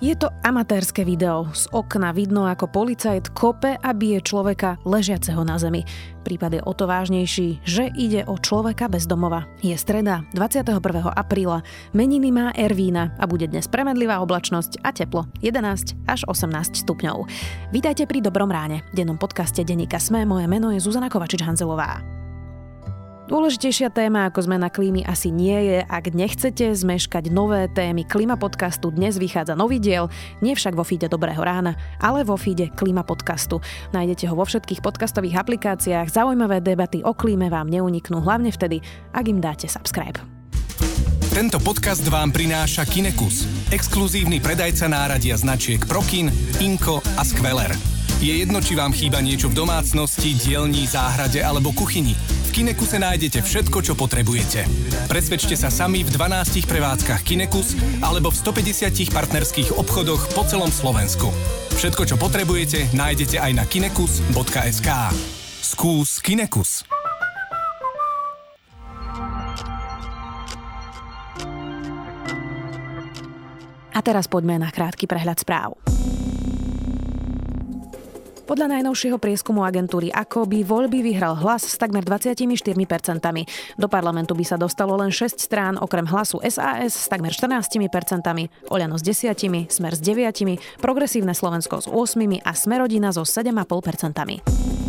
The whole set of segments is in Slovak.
Je to amatérske video. Z okna vidno, ako policajt kope a bije človeka ležiaceho na zemi. Prípad je o to vážnejší, že ide o človeka bez domova. Je streda, 21. apríla, meniny má Ervína a bude dnes premedlivá oblačnosť a teplo 11 až 18 stupňov. Vítajte pri Dobrom ráne, v dennom podcaste Denika Sme, moje meno je Zuzana Kovačič-Hanzelová. Dôležitejšia téma ako zmena klímy asi nie je, ak nechcete zmeškať nové témy Klima podcastu. Dnes vychádza nový diel, nie však vo feede Dobrého rána, ale vo feede Klima podcastu. Nájdete ho vo všetkých podcastových aplikáciách. Zaujímavé debaty o klíme vám neuniknú, hlavne vtedy, ak im dáte subscribe. Tento podcast vám prináša Kinekus, exkluzívny predajca náradia značiek Prokin, Inko a Skveler. Je jedno, či vám chýba niečo v domácnosti, dielni, záhrade alebo kuchyni. V Kinekuse nájdete všetko, čo potrebujete. Presvedčte sa sami v 12 prevádzkach Kinekus alebo v 150 partnerských obchodoch po celom Slovensku. Všetko, čo potrebujete, nájdete aj na kinekus.sk. Skús Kinekus. A teraz poďme na krátky prehľad správ. Podľa najnovšieho prieskumu agentúry ako by voľby vyhral hlas s takmer 24%. Do parlamentu by sa dostalo len 6 strán, okrem hlasu SAS s takmer 14%, Oľano s 10, Smer s 9, Progresívne Slovensko s 8 a Smerodina so 7,5%.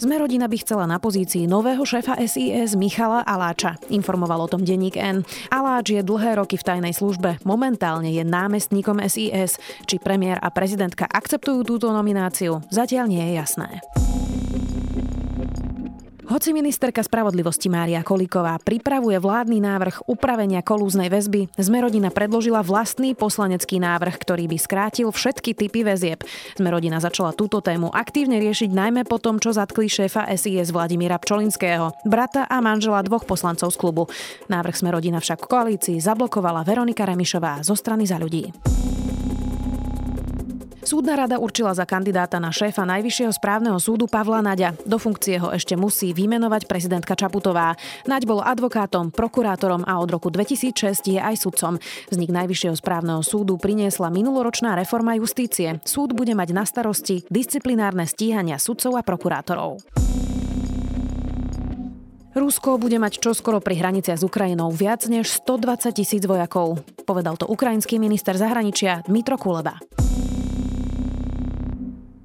Sme rodina by chcela na pozícii nového šéfa SIS Michala Aláča, informoval o tom denník N. Aláč je dlhé roky v tajnej službe, momentálne je námestníkom SIS. Či premiér a prezidentka akceptujú túto nomináciu, zatiaľ nie je jasné. Hoci ministerka spravodlivosti Mária Kolíková pripravuje vládny návrh upravenia kolúznej väzby, Zmerodina predložila vlastný poslanecký návrh, ktorý by skrátil všetky typy väzieb. Zmerodina začala túto tému aktívne riešiť najmä po tom, čo zatkli šéfa SIS Vladimíra Pčolinského, brata a manžela dvoch poslancov z klubu. Návrh Smerodina však v koalícii zablokovala Veronika Remišová zo strany za ľudí. Súdna rada určila za kandidáta na šéfa Najvyššieho správneho súdu Pavla Naďa. Do funkcie ho ešte musí vymenovať prezidentka Čaputová. Naď bol advokátom, prokurátorom a od roku 2006 je aj sudcom. Vznik Najvyššieho správneho súdu priniesla minuloročná reforma justície. Súd bude mať na starosti disciplinárne stíhania sudcov a prokurátorov. Rusko bude mať čoskoro pri hraniciach s Ukrajinou viac než 120 tisíc vojakov. Povedal to ukrajinský minister zahraničia Dmitro Kuleba.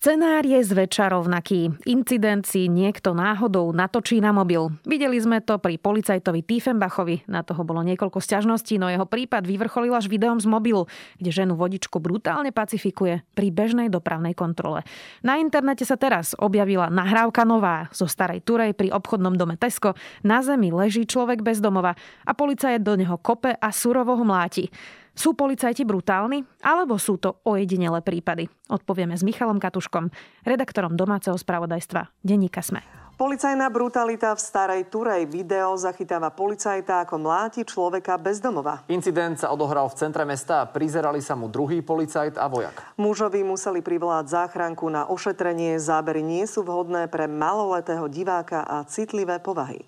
Scenár je zväčša rovnaký. Incident si niekto náhodou natočí na mobil. Videli sme to pri policajtovi Tiefenbachovi. Na toho bolo niekoľko sťažností, no jeho prípad vyvrcholil až videom z mobilu, kde ženu vodičku brutálne pacifikuje pri bežnej dopravnej kontrole. Na internete sa teraz objavila nahrávka nová zo starej Turej pri obchodnom dome Tesco. Na zemi leží človek bez domova a policajt do neho kope a surovo ho mláti. Sú policajti brutálni, alebo sú to ojedinelé prípady? Odpovieme s Michalom Katuškom, redaktorom domáceho spravodajstva Denníka Sme. Policajná brutalita v starej Turej. Video zachytáva policajta, ako mláti človeka bez domova. Incident sa odohral v centre mesta a prizerali sa mu druhý policajt a vojak. Mužovi museli privolať záchranku na ošetrenie. Zábery nie sú vhodné pre maloletého diváka a citlivé povahy.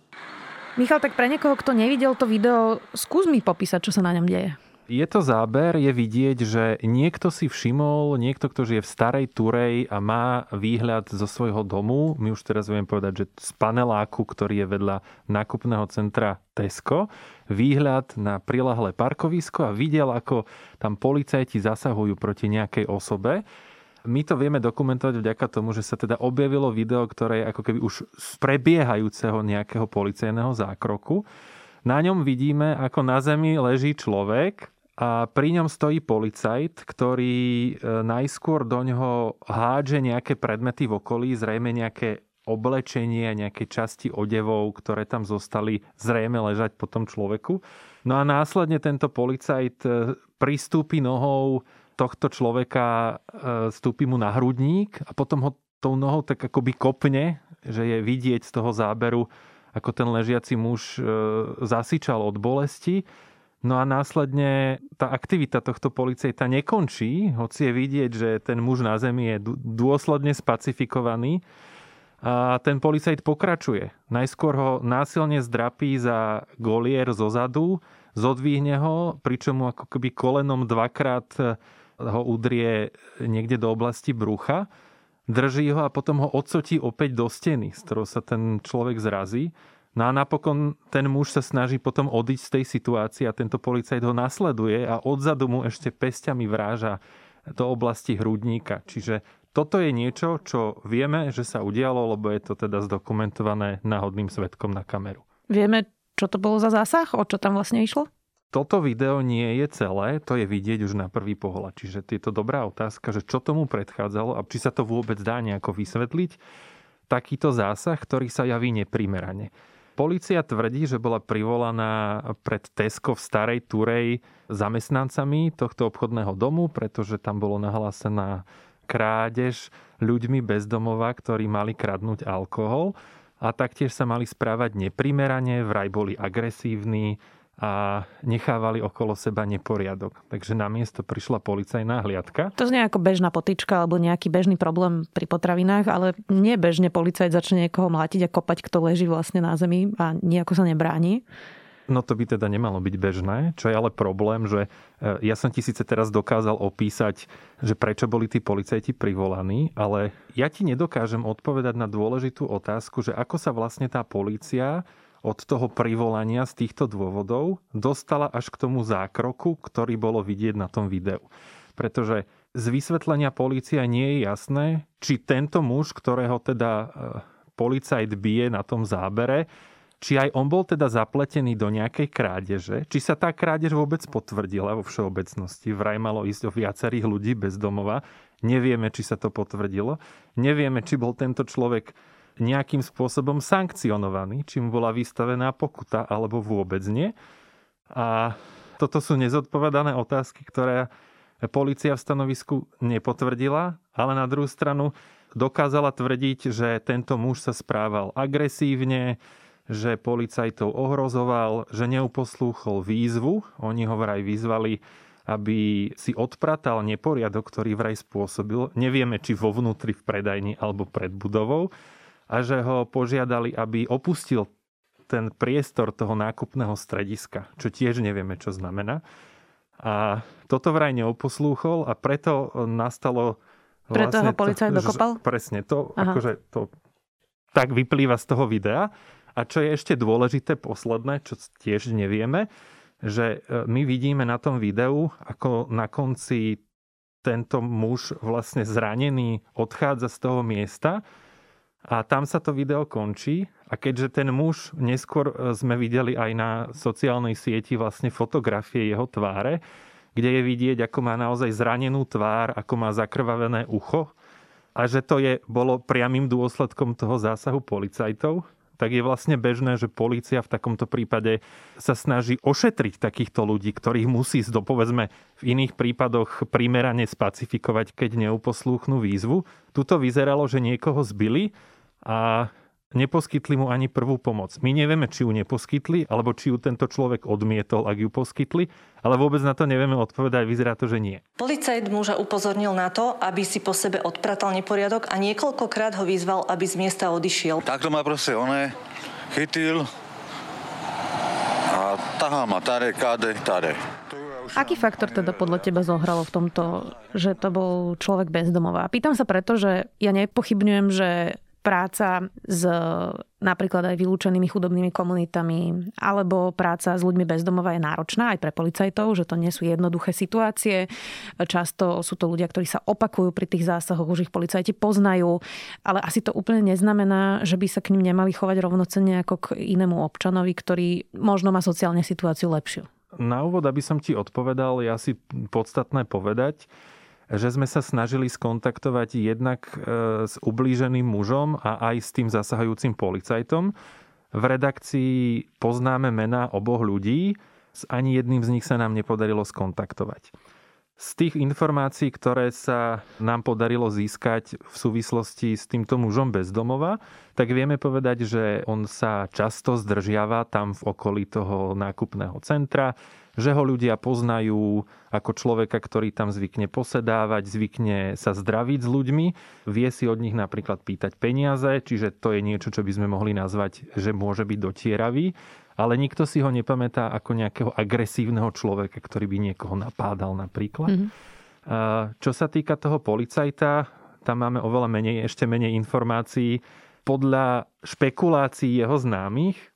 Michal, tak pre niekoho, kto nevidel to video, skús mi popísať, čo sa na ňom deje je to záber, je vidieť, že niekto si všimol, niekto, kto žije v starej Turej a má výhľad zo svojho domu, my už teraz viem povedať, že z paneláku, ktorý je vedľa nákupného centra Tesco, výhľad na prilahlé parkovisko a videl, ako tam policajti zasahujú proti nejakej osobe. My to vieme dokumentovať vďaka tomu, že sa teda objavilo video, ktoré je ako keby už z prebiehajúceho nejakého policajného zákroku. Na ňom vidíme, ako na zemi leží človek a pri ňom stojí policajt, ktorý e, najskôr do ňoho hádže nejaké predmety v okolí, zrejme nejaké oblečenie, nejaké časti odevov, ktoré tam zostali zrejme ležať po tom človeku. No a následne tento policajt e, pristúpi nohou tohto človeka, e, stúpi mu na hrudník a potom ho tou nohou tak akoby kopne, že je vidieť z toho záberu, ako ten ležiaci muž zasičal od bolesti. No a následne tá aktivita tohto policajta nekončí, hoci je vidieť, že ten muž na zemi je dôsledne spacifikovaný. A ten policajt pokračuje. Najskôr ho násilne zdrapí za golier zo zadu, zodvihne ho, pričom mu ako keby kolenom dvakrát ho udrie niekde do oblasti brucha, drží ho a potom ho odsotí opäť do steny, z ktorou sa ten človek zrazí. No a napokon ten muž sa snaží potom odísť z tej situácie a tento policajt ho nasleduje a odzadu mu ešte pestiami vráža do oblasti hrudníka. Čiže toto je niečo, čo vieme, že sa udialo, lebo je to teda zdokumentované náhodným svetkom na kameru. Vieme, čo to bolo za zásah? O čo tam vlastne išlo? Toto video nie je celé, to je vidieť už na prvý pohľad. Čiže je to dobrá otázka, že čo tomu predchádzalo a či sa to vôbec dá nejako vysvetliť. Takýto zásah, ktorý sa javí neprimerane. Polícia tvrdí, že bola privolaná pred Tesco v Starej Turej zamestnancami tohto obchodného domu, pretože tam bolo nahlásená krádež ľuďmi bezdomova, ktorí mali kradnúť alkohol. A taktiež sa mali správať neprimerane, vraj boli agresívni, a nechávali okolo seba neporiadok. Takže na miesto prišla policajná hliadka. To znie ako bežná potička alebo nejaký bežný problém pri potravinách, ale nie bežne policajt začne niekoho mlátiť a kopať, kto leží vlastne na zemi a nejako sa nebráni. No to by teda nemalo byť bežné, čo je ale problém, že e, ja som ti síce teraz dokázal opísať, že prečo boli tí policajti privolaní, ale ja ti nedokážem odpovedať na dôležitú otázku, že ako sa vlastne tá polícia od toho privolania z týchto dôvodov dostala až k tomu zákroku, ktorý bolo vidieť na tom videu. Pretože z vysvetlenia polícia nie je jasné, či tento muž, ktorého teda e, policajt bije na tom zábere, či aj on bol teda zapletený do nejakej krádeže, či sa tá krádež vôbec potvrdila vo všeobecnosti. Vraj malo ísť o viacerých ľudí bez domova. Nevieme, či sa to potvrdilo. Nevieme, či bol tento človek nejakým spôsobom sankcionovaný, či mu bola vystavená pokuta alebo vôbec nie. A toto sú nezodpovedané otázky, ktoré policia v stanovisku nepotvrdila, ale na druhú stranu dokázala tvrdiť, že tento muž sa správal agresívne, že policajtov ohrozoval, že neuposlúchol výzvu. Oni ho vraj vyzvali, aby si odpratal neporiadok, ktorý vraj spôsobil. Nevieme, či vo vnútri v predajni alebo pred budovou a že ho požiadali, aby opustil ten priestor toho nákupného strediska, čo tiež nevieme, čo znamená. A toto vraj neoposlúchol a preto nastalo... Preto vlastne ho policajt dokopal? Presne, to, akože to tak vyplýva z toho videa. A čo je ešte dôležité, posledné, čo tiež nevieme, že e, my vidíme na tom videu, ako na konci tento muž vlastne zranený odchádza z toho miesta a tam sa to video končí a keďže ten muž, neskôr e, sme videli aj na sociálnej sieti vlastne fotografie jeho tváre, kde je vidieť, ako má naozaj zranenú tvár, ako má zakrvavené ucho a že to je, bolo priamým dôsledkom toho zásahu policajtov, tak je vlastne bežné, že polícia v takomto prípade sa snaží ošetriť takýchto ľudí, ktorých musí do povedzme v iných prípadoch primerane spacifikovať, keď neuposlúchnú výzvu. Tuto vyzeralo, že niekoho zbili a neposkytli mu ani prvú pomoc. My nevieme, či ju neposkytli, alebo či ju tento človek odmietol, ak ju poskytli, ale vôbec na to nevieme odpovedať, vyzerá to, že nie. Policajt muža upozornil na to, aby si po sebe odpratal neporiadok a niekoľkokrát ho vyzval, aby z miesta odišiel. Takto ma proste oné chytil a tahá ma tade, kade, tade. Aký faktor teda podľa teba zohralo v tomto, že to bol človek bezdomová? Pýtam sa preto, že ja nepochybňujem, že práca s napríklad aj vylúčenými chudobnými komunitami alebo práca s ľuďmi bezdomova je náročná aj pre policajtov, že to nie sú jednoduché situácie. Často sú to ľudia, ktorí sa opakujú pri tých zásahoch, už ich policajti poznajú, ale asi to úplne neznamená, že by sa k ním nemali chovať rovnocenne ako k inému občanovi, ktorý možno má sociálne situáciu lepšiu. Na úvod, aby som ti odpovedal, je asi podstatné povedať, že sme sa snažili skontaktovať jednak e, s ublíženým mužom a aj s tým zasahajúcim policajtom. V redakcii poznáme mená oboch ľudí, s ani jedným z nich sa nám nepodarilo skontaktovať. Z tých informácií, ktoré sa nám podarilo získať v súvislosti s týmto mužom bezdomova, tak vieme povedať, že on sa často zdržiava tam v okolí toho nákupného centra, že ho ľudia poznajú ako človeka, ktorý tam zvykne posedávať, zvykne sa zdraviť s ľuďmi, vie si od nich napríklad pýtať peniaze, čiže to je niečo, čo by sme mohli nazvať, že môže byť dotieravý, ale nikto si ho nepamätá ako nejakého agresívneho človeka, ktorý by niekoho napádal napríklad. Mm-hmm. Čo sa týka toho policajta, tam máme oveľa menej, ešte menej informácií. Podľa špekulácií jeho známych e,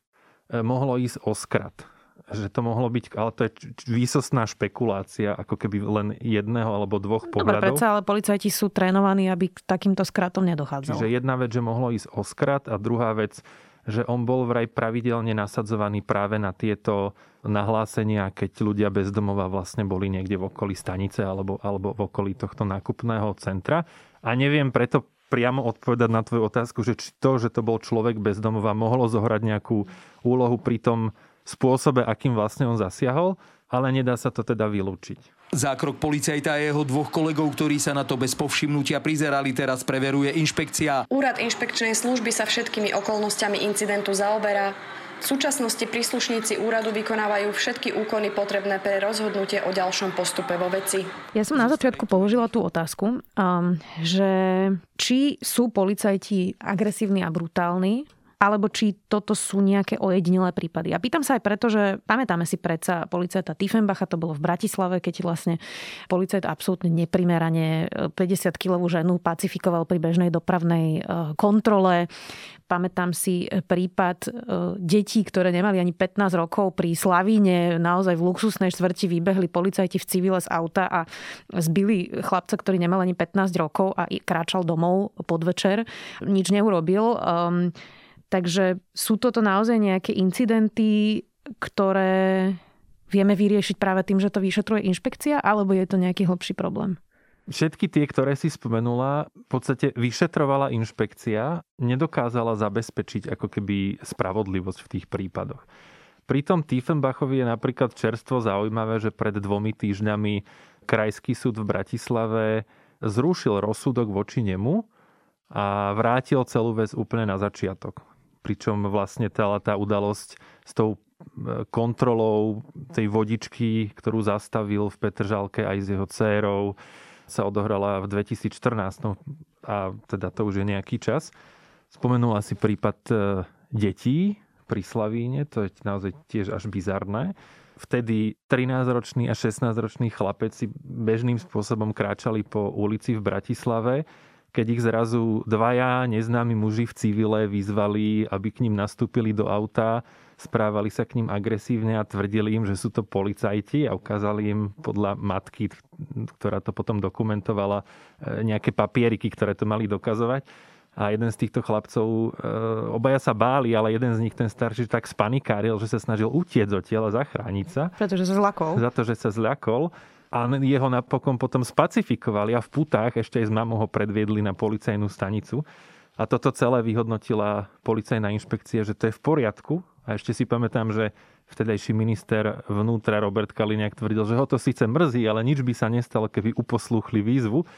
mohlo ísť o skrat že to mohlo byť, ale to je výsostná špekulácia, ako keby len jedného alebo dvoch pohľadov. Dobre, predsa, ale policajti sú trénovaní, aby k takýmto skratom nedochádzalo. Čiže jedna vec, že mohlo ísť o skrat a druhá vec, že on bol vraj pravidelne nasadzovaný práve na tieto nahlásenia, keď ľudia bezdomova vlastne boli niekde v okolí stanice alebo, alebo v okolí tohto nákupného centra. A neviem preto priamo odpovedať na tvoju otázku, že či to, že to bol človek bezdomova, mohlo zohrať nejakú úlohu pri tom spôsobe, akým vlastne on zasiahol, ale nedá sa to teda vylúčiť. Zákrok policajta a jeho dvoch kolegov, ktorí sa na to bez povšimnutia prizerali, teraz preveruje inšpekcia. Úrad inšpekčnej služby sa všetkými okolnostiami incidentu zaoberá. V súčasnosti príslušníci úradu vykonávajú všetky úkony potrebné pre rozhodnutie o ďalšom postupe vo veci. Ja som na začiatku položila tú otázku, um, že či sú policajti agresívni a brutálni, alebo či toto sú nejaké ojedinelé prípady. A pýtam sa aj preto, že pamätáme si predsa policajta Tiefenbacha, to bolo v Bratislave, keď vlastne policajt absolútne neprimerane 50-kilovú ženu pacifikoval pri bežnej dopravnej e, kontrole. Pamätám si prípad e, detí, ktoré nemali ani 15 rokov pri Slavíne, naozaj v luxusnej štvrti vybehli policajti v civile z auta a zbili chlapca, ktorý nemal ani 15 rokov a kráčal domov podvečer. Nič neurobil. Um, Takže sú toto naozaj nejaké incidenty, ktoré vieme vyriešiť práve tým, že to vyšetruje inšpekcia, alebo je to nejaký hlbší problém? Všetky tie, ktoré si spomenula, v podstate vyšetrovala inšpekcia, nedokázala zabezpečiť ako keby spravodlivosť v tých prípadoch. Pri tom Tiefenbachovi je napríklad čerstvo zaujímavé, že pred dvomi týždňami Krajský súd v Bratislave zrušil rozsudok voči nemu a vrátil celú vec úplne na začiatok pričom vlastne tá, tá udalosť s tou e, kontrolou tej vodičky, ktorú zastavil v Petržalke aj s jeho dcérou, sa odohrala v 2014, no, a teda to už je nejaký čas. Spomenula si prípad e, detí pri Slavíne, to je naozaj tiež až bizarné. Vtedy 13-ročný a 16-ročný chlapec si bežným spôsobom kráčali po ulici v Bratislave keď ich zrazu dvaja neznámi muži v civile vyzvali, aby k ním nastúpili do auta, správali sa k ním agresívne a tvrdili im, že sú to policajti a ukázali im podľa matky, ktorá to potom dokumentovala, e, nejaké papieriky, ktoré to mali dokazovať. A jeden z týchto chlapcov, e, obaja sa báli, ale jeden z nich, ten starší, tak spanikáril, že sa snažil utiec od tela, zachrániť sa. Pretože sa zlakol. Za to, že sa zľakol a jeho napokon potom spacifikovali a v putách ešte aj z mamu ho predviedli na policajnú stanicu. A toto celé vyhodnotila policajná inšpekcia, že to je v poriadku. A ešte si pamätám, že vtedajší minister vnútra Robert Kaliňák tvrdil, že ho to síce mrzí, ale nič by sa nestalo, keby uposlúchli výzvu.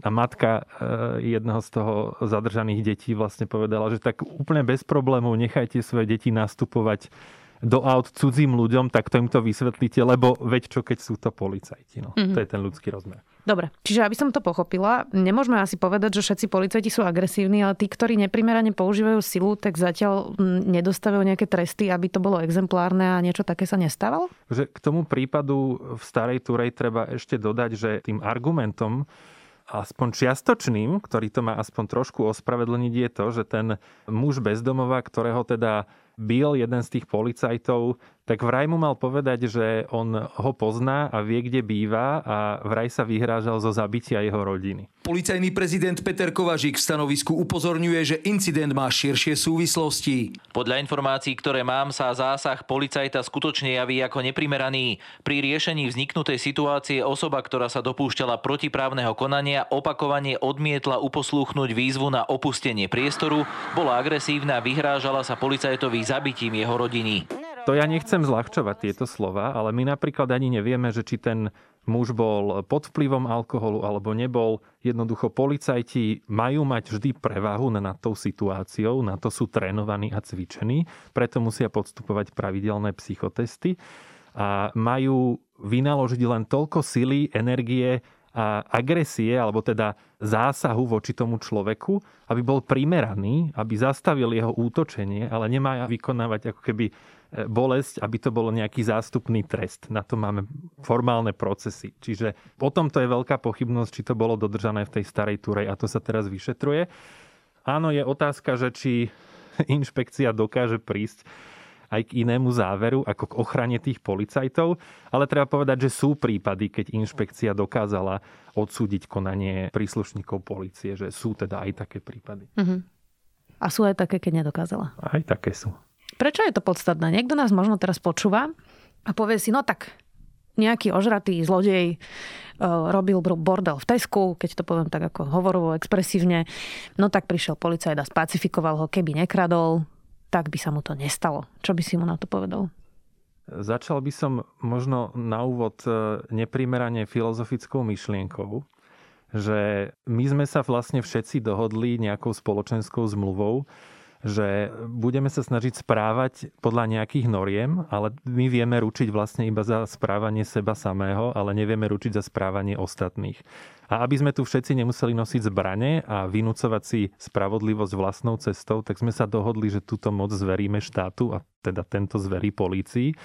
A matka eh, jedného z toho zadržaných detí vlastne povedala, že tak úplne bez problémov nechajte svoje deti nastupovať do aut cudzím ľuďom, tak to im to vysvetlíte, lebo veď čo, keď sú to policajti. No, mm-hmm. To je ten ľudský rozmer. Dobre, čiže aby som to pochopila, nemôžeme asi povedať, že všetci policajti sú agresívni, ale tí, ktorí neprimerane používajú silu, tak zatiaľ mm, nedostávajú nejaké tresty, aby to bolo exemplárne a niečo také sa nestávalo? Že k tomu prípadu v Starej Turej treba ešte dodať, že tým argumentom, aspoň čiastočným, ktorý to má aspoň trošku ospravedlniť, je to, že ten muž bezdomova, ktorého teda bil jeden z tých policajtov, tak vraj mu mal povedať, že on ho pozná a vie, kde býva a vraj sa vyhrážal zo zabitia jeho rodiny. Policajný prezident Peter Kovažík v stanovisku upozorňuje, že incident má širšie súvislosti. Podľa informácií, ktoré mám, sa zásah policajta skutočne javí ako neprimeraný. Pri riešení vzniknutej situácie osoba, ktorá sa dopúšťala protiprávneho konania, opakovane odmietla uposlúchnuť výzvu na opustenie priestoru, bola agresívna a vyhrážala sa policajtovi zabitím jeho rodiny. To ja nechcem zľahčovať tieto slova, ale my napríklad ani nevieme, že či ten muž bol pod vplyvom alkoholu alebo nebol. Jednoducho policajti majú mať vždy prevahu nad tou situáciou, na to sú trénovaní a cvičení, preto musia podstupovať pravidelné psychotesty. a majú vynaložiť len toľko sily, energie agresie, alebo teda zásahu voči tomu človeku, aby bol primeraný, aby zastavil jeho útočenie, ale nemá vykonávať ako keby e, bolesť, aby to bolo nejaký zástupný trest. Na to máme formálne procesy. Čiže potom to je veľká pochybnosť, či to bolo dodržané v tej starej Turej a to sa teraz vyšetruje. Áno, je otázka, že či inšpekcia dokáže prísť aj k inému záveru ako k ochrane tých policajtov, ale treba povedať, že sú prípady, keď inšpekcia dokázala odsúdiť konanie príslušníkov policie, že sú teda aj také prípady. Uh-huh. A sú aj také, keď nedokázala? Aj také sú. Prečo je to podstatné? Niekto nás možno teraz počúva a povie si, no tak nejaký ožratý zlodej e, robil bordel v Tesku, keď to poviem tak ako hovorovo, expresívne. No tak prišiel policajt a spacifikoval ho, keby nekradol, tak by sa mu to nestalo. Čo by si mu na to povedal? Začal by som možno na úvod e, neprimerane filozofickou myšlienkou, že my sme sa vlastne všetci dohodli nejakou spoločenskou zmluvou, že budeme sa snažiť správať podľa nejakých noriem, ale my vieme ručiť vlastne iba za správanie seba samého, ale nevieme ručiť za správanie ostatných. A aby sme tu všetci nemuseli nosiť zbrane a vynúcovať si spravodlivosť vlastnou cestou, tak sme sa dohodli, že túto moc zveríme štátu a teda tento zverí polícii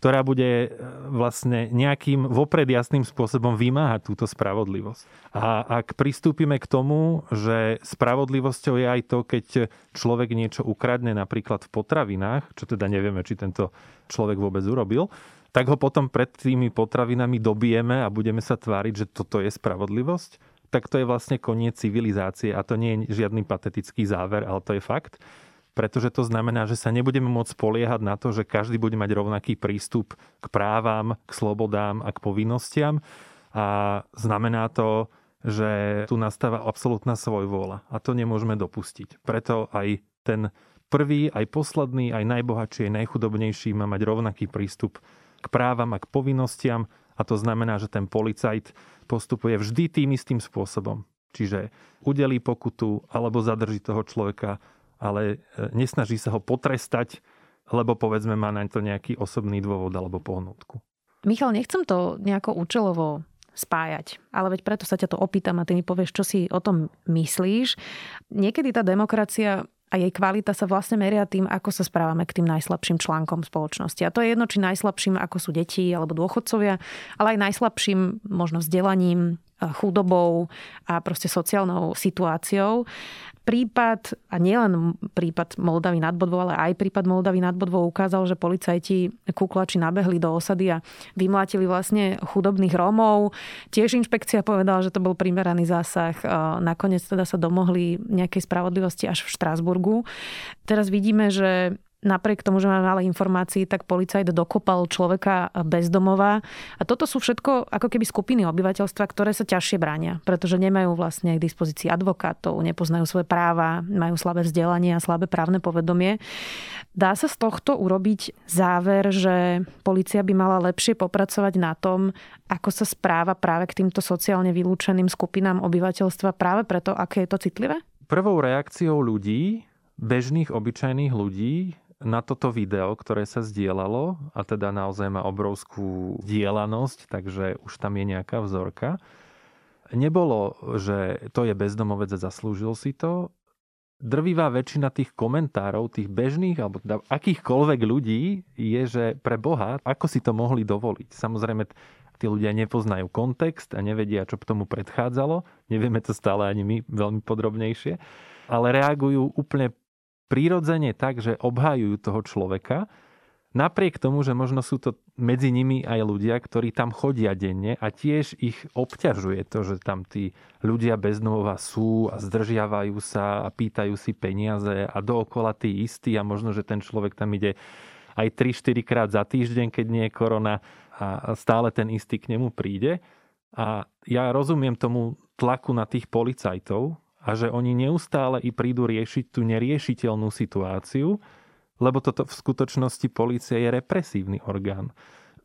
ktorá bude e, vlastne nejakým vopred jasným spôsobom vymáhať túto spravodlivosť. A ak pristúpime k tomu, že spravodlivosťou je aj to, keď človek niečo ukradne napríklad v potravinách, čo teda nevieme, či tento človek vôbec urobil, tak ho potom pred tými potravinami dobijeme a budeme sa tváriť, že toto je spravodlivosť, tak to je vlastne koniec civilizácie a to nie je žiadny patetický záver, ale to je fakt pretože to znamená, že sa nebudeme môcť spoliehať na to, že každý bude mať rovnaký prístup k právam, k slobodám a k povinnostiam. A znamená to, že tu nastáva absolútna svojvôľa. A to nemôžeme dopustiť. Preto aj ten prvý, aj posledný, aj najbohatší, aj najchudobnejší má mať rovnaký prístup k právam a k povinnostiam. A to znamená, že ten policajt postupuje vždy tým istým spôsobom. Čiže udelí pokutu alebo zadrží toho človeka ale e, nesnaží sa ho potrestať, lebo povedzme má na to nejaký osobný dôvod alebo pohnutku. Michal, nechcem to nejako účelovo spájať. Ale veď preto sa ťa to opýtam a ty mi povieš, čo si o tom myslíš. Niekedy tá demokracia a jej kvalita sa vlastne meria tým, ako sa správame k tým najslabším článkom spoločnosti. A to je jedno, či najslabším, ako sú deti alebo dôchodcovia, ale aj najslabším možno vzdelaním, chudobou a proste sociálnou situáciou prípad, a nielen prípad Moldavy nad Bodvou, ale aj prípad Moldavy nad Bodvou ukázal, že policajti kuklači nabehli do osady a vymlátili vlastne chudobných Rómov. Tiež inšpekcia povedala, že to bol primeraný zásah. Nakoniec teda sa domohli nejakej spravodlivosti až v Štrásburgu. Teraz vidíme, že napriek tomu, že máme malé informácií, tak policajt dokopal človeka bezdomová. A toto sú všetko ako keby skupiny obyvateľstva, ktoré sa ťažšie bránia, pretože nemajú vlastne k dispozícii advokátov, nepoznajú svoje práva, majú slabé vzdelanie a slabé právne povedomie. Dá sa z tohto urobiť záver, že policia by mala lepšie popracovať na tom, ako sa správa práve k týmto sociálne vylúčeným skupinám obyvateľstva práve preto, aké je to citlivé? Prvou reakciou ľudí, bežných, obyčajných ľudí, na toto video, ktoré sa zdieľalo, a teda naozaj má obrovskú dielanosť, takže už tam je nejaká vzorka, nebolo, že to je bezdomovec a zaslúžil si to. Drvivá väčšina tých komentárov, tých bežných alebo teda akýchkoľvek ľudí je, že pre Boha, ako si to mohli dovoliť. Samozrejme, tí ľudia nepoznajú kontext a nevedia, čo k tomu predchádzalo. Nevieme to stále ani my veľmi podrobnejšie. Ale reagujú úplne prirodzene tak, že obhajujú toho človeka, napriek tomu, že možno sú to medzi nimi aj ľudia, ktorí tam chodia denne a tiež ich obťažuje to, že tam tí ľudia bez domova sú a zdržiavajú sa a pýtajú si peniaze a dookola tí istí a možno, že ten človek tam ide aj 3-4 krát za týždeň, keď nie je korona a stále ten istý k nemu príde. A ja rozumiem tomu tlaku na tých policajtov, a že oni neustále i prídu riešiť tú neriešiteľnú situáciu, lebo toto v skutočnosti policia je represívny orgán.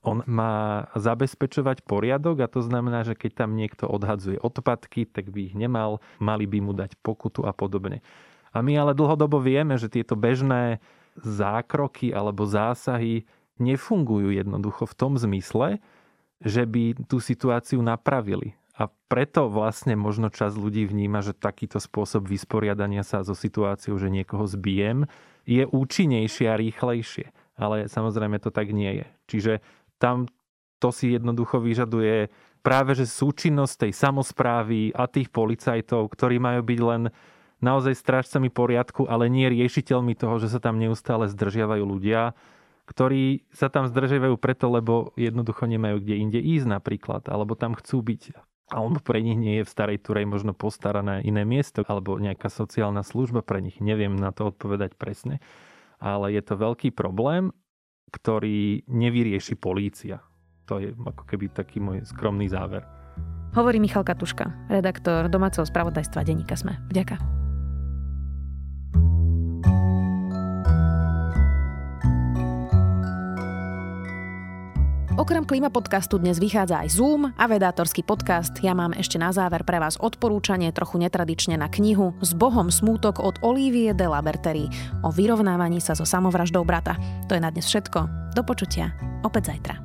On má zabezpečovať poriadok a to znamená, že keď tam niekto odhadzuje odpadky, tak by ich nemal, mali by mu dať pokutu a podobne. A my ale dlhodobo vieme, že tieto bežné zákroky alebo zásahy nefungujú jednoducho v tom zmysle, že by tú situáciu napravili. A preto vlastne možno čas ľudí vníma, že takýto spôsob vysporiadania sa so situáciou, že niekoho zbijem, je účinnejšie a rýchlejšie. Ale samozrejme to tak nie je. Čiže tam to si jednoducho vyžaduje práve že súčinnosť tej samozprávy a tých policajtov, ktorí majú byť len naozaj strážcami poriadku, ale nie riešiteľmi toho, že sa tam neustále zdržiavajú ľudia, ktorí sa tam zdržiavajú preto, lebo jednoducho nemajú kde inde ísť napríklad, alebo tam chcú byť alebo pre nich nie je v starej Turej možno postarané iné miesto, alebo nejaká sociálna služba pre nich. Neviem na to odpovedať presne, ale je to veľký problém, ktorý nevyrieši polícia. To je ako keby taký môj skromný záver. Hovorí Michal Katuška, redaktor domáceho spravodajstva Deníka Sme. Ďakujem. Okrem Klima podcastu dnes vychádza aj Zoom a vedátorský podcast. Ja mám ešte na záver pre vás odporúčanie trochu netradične na knihu S Bohom smútok od Olivie de Labertery o vyrovnávaní sa so samovraždou brata. To je na dnes všetko. Do počutia. Opäť zajtra.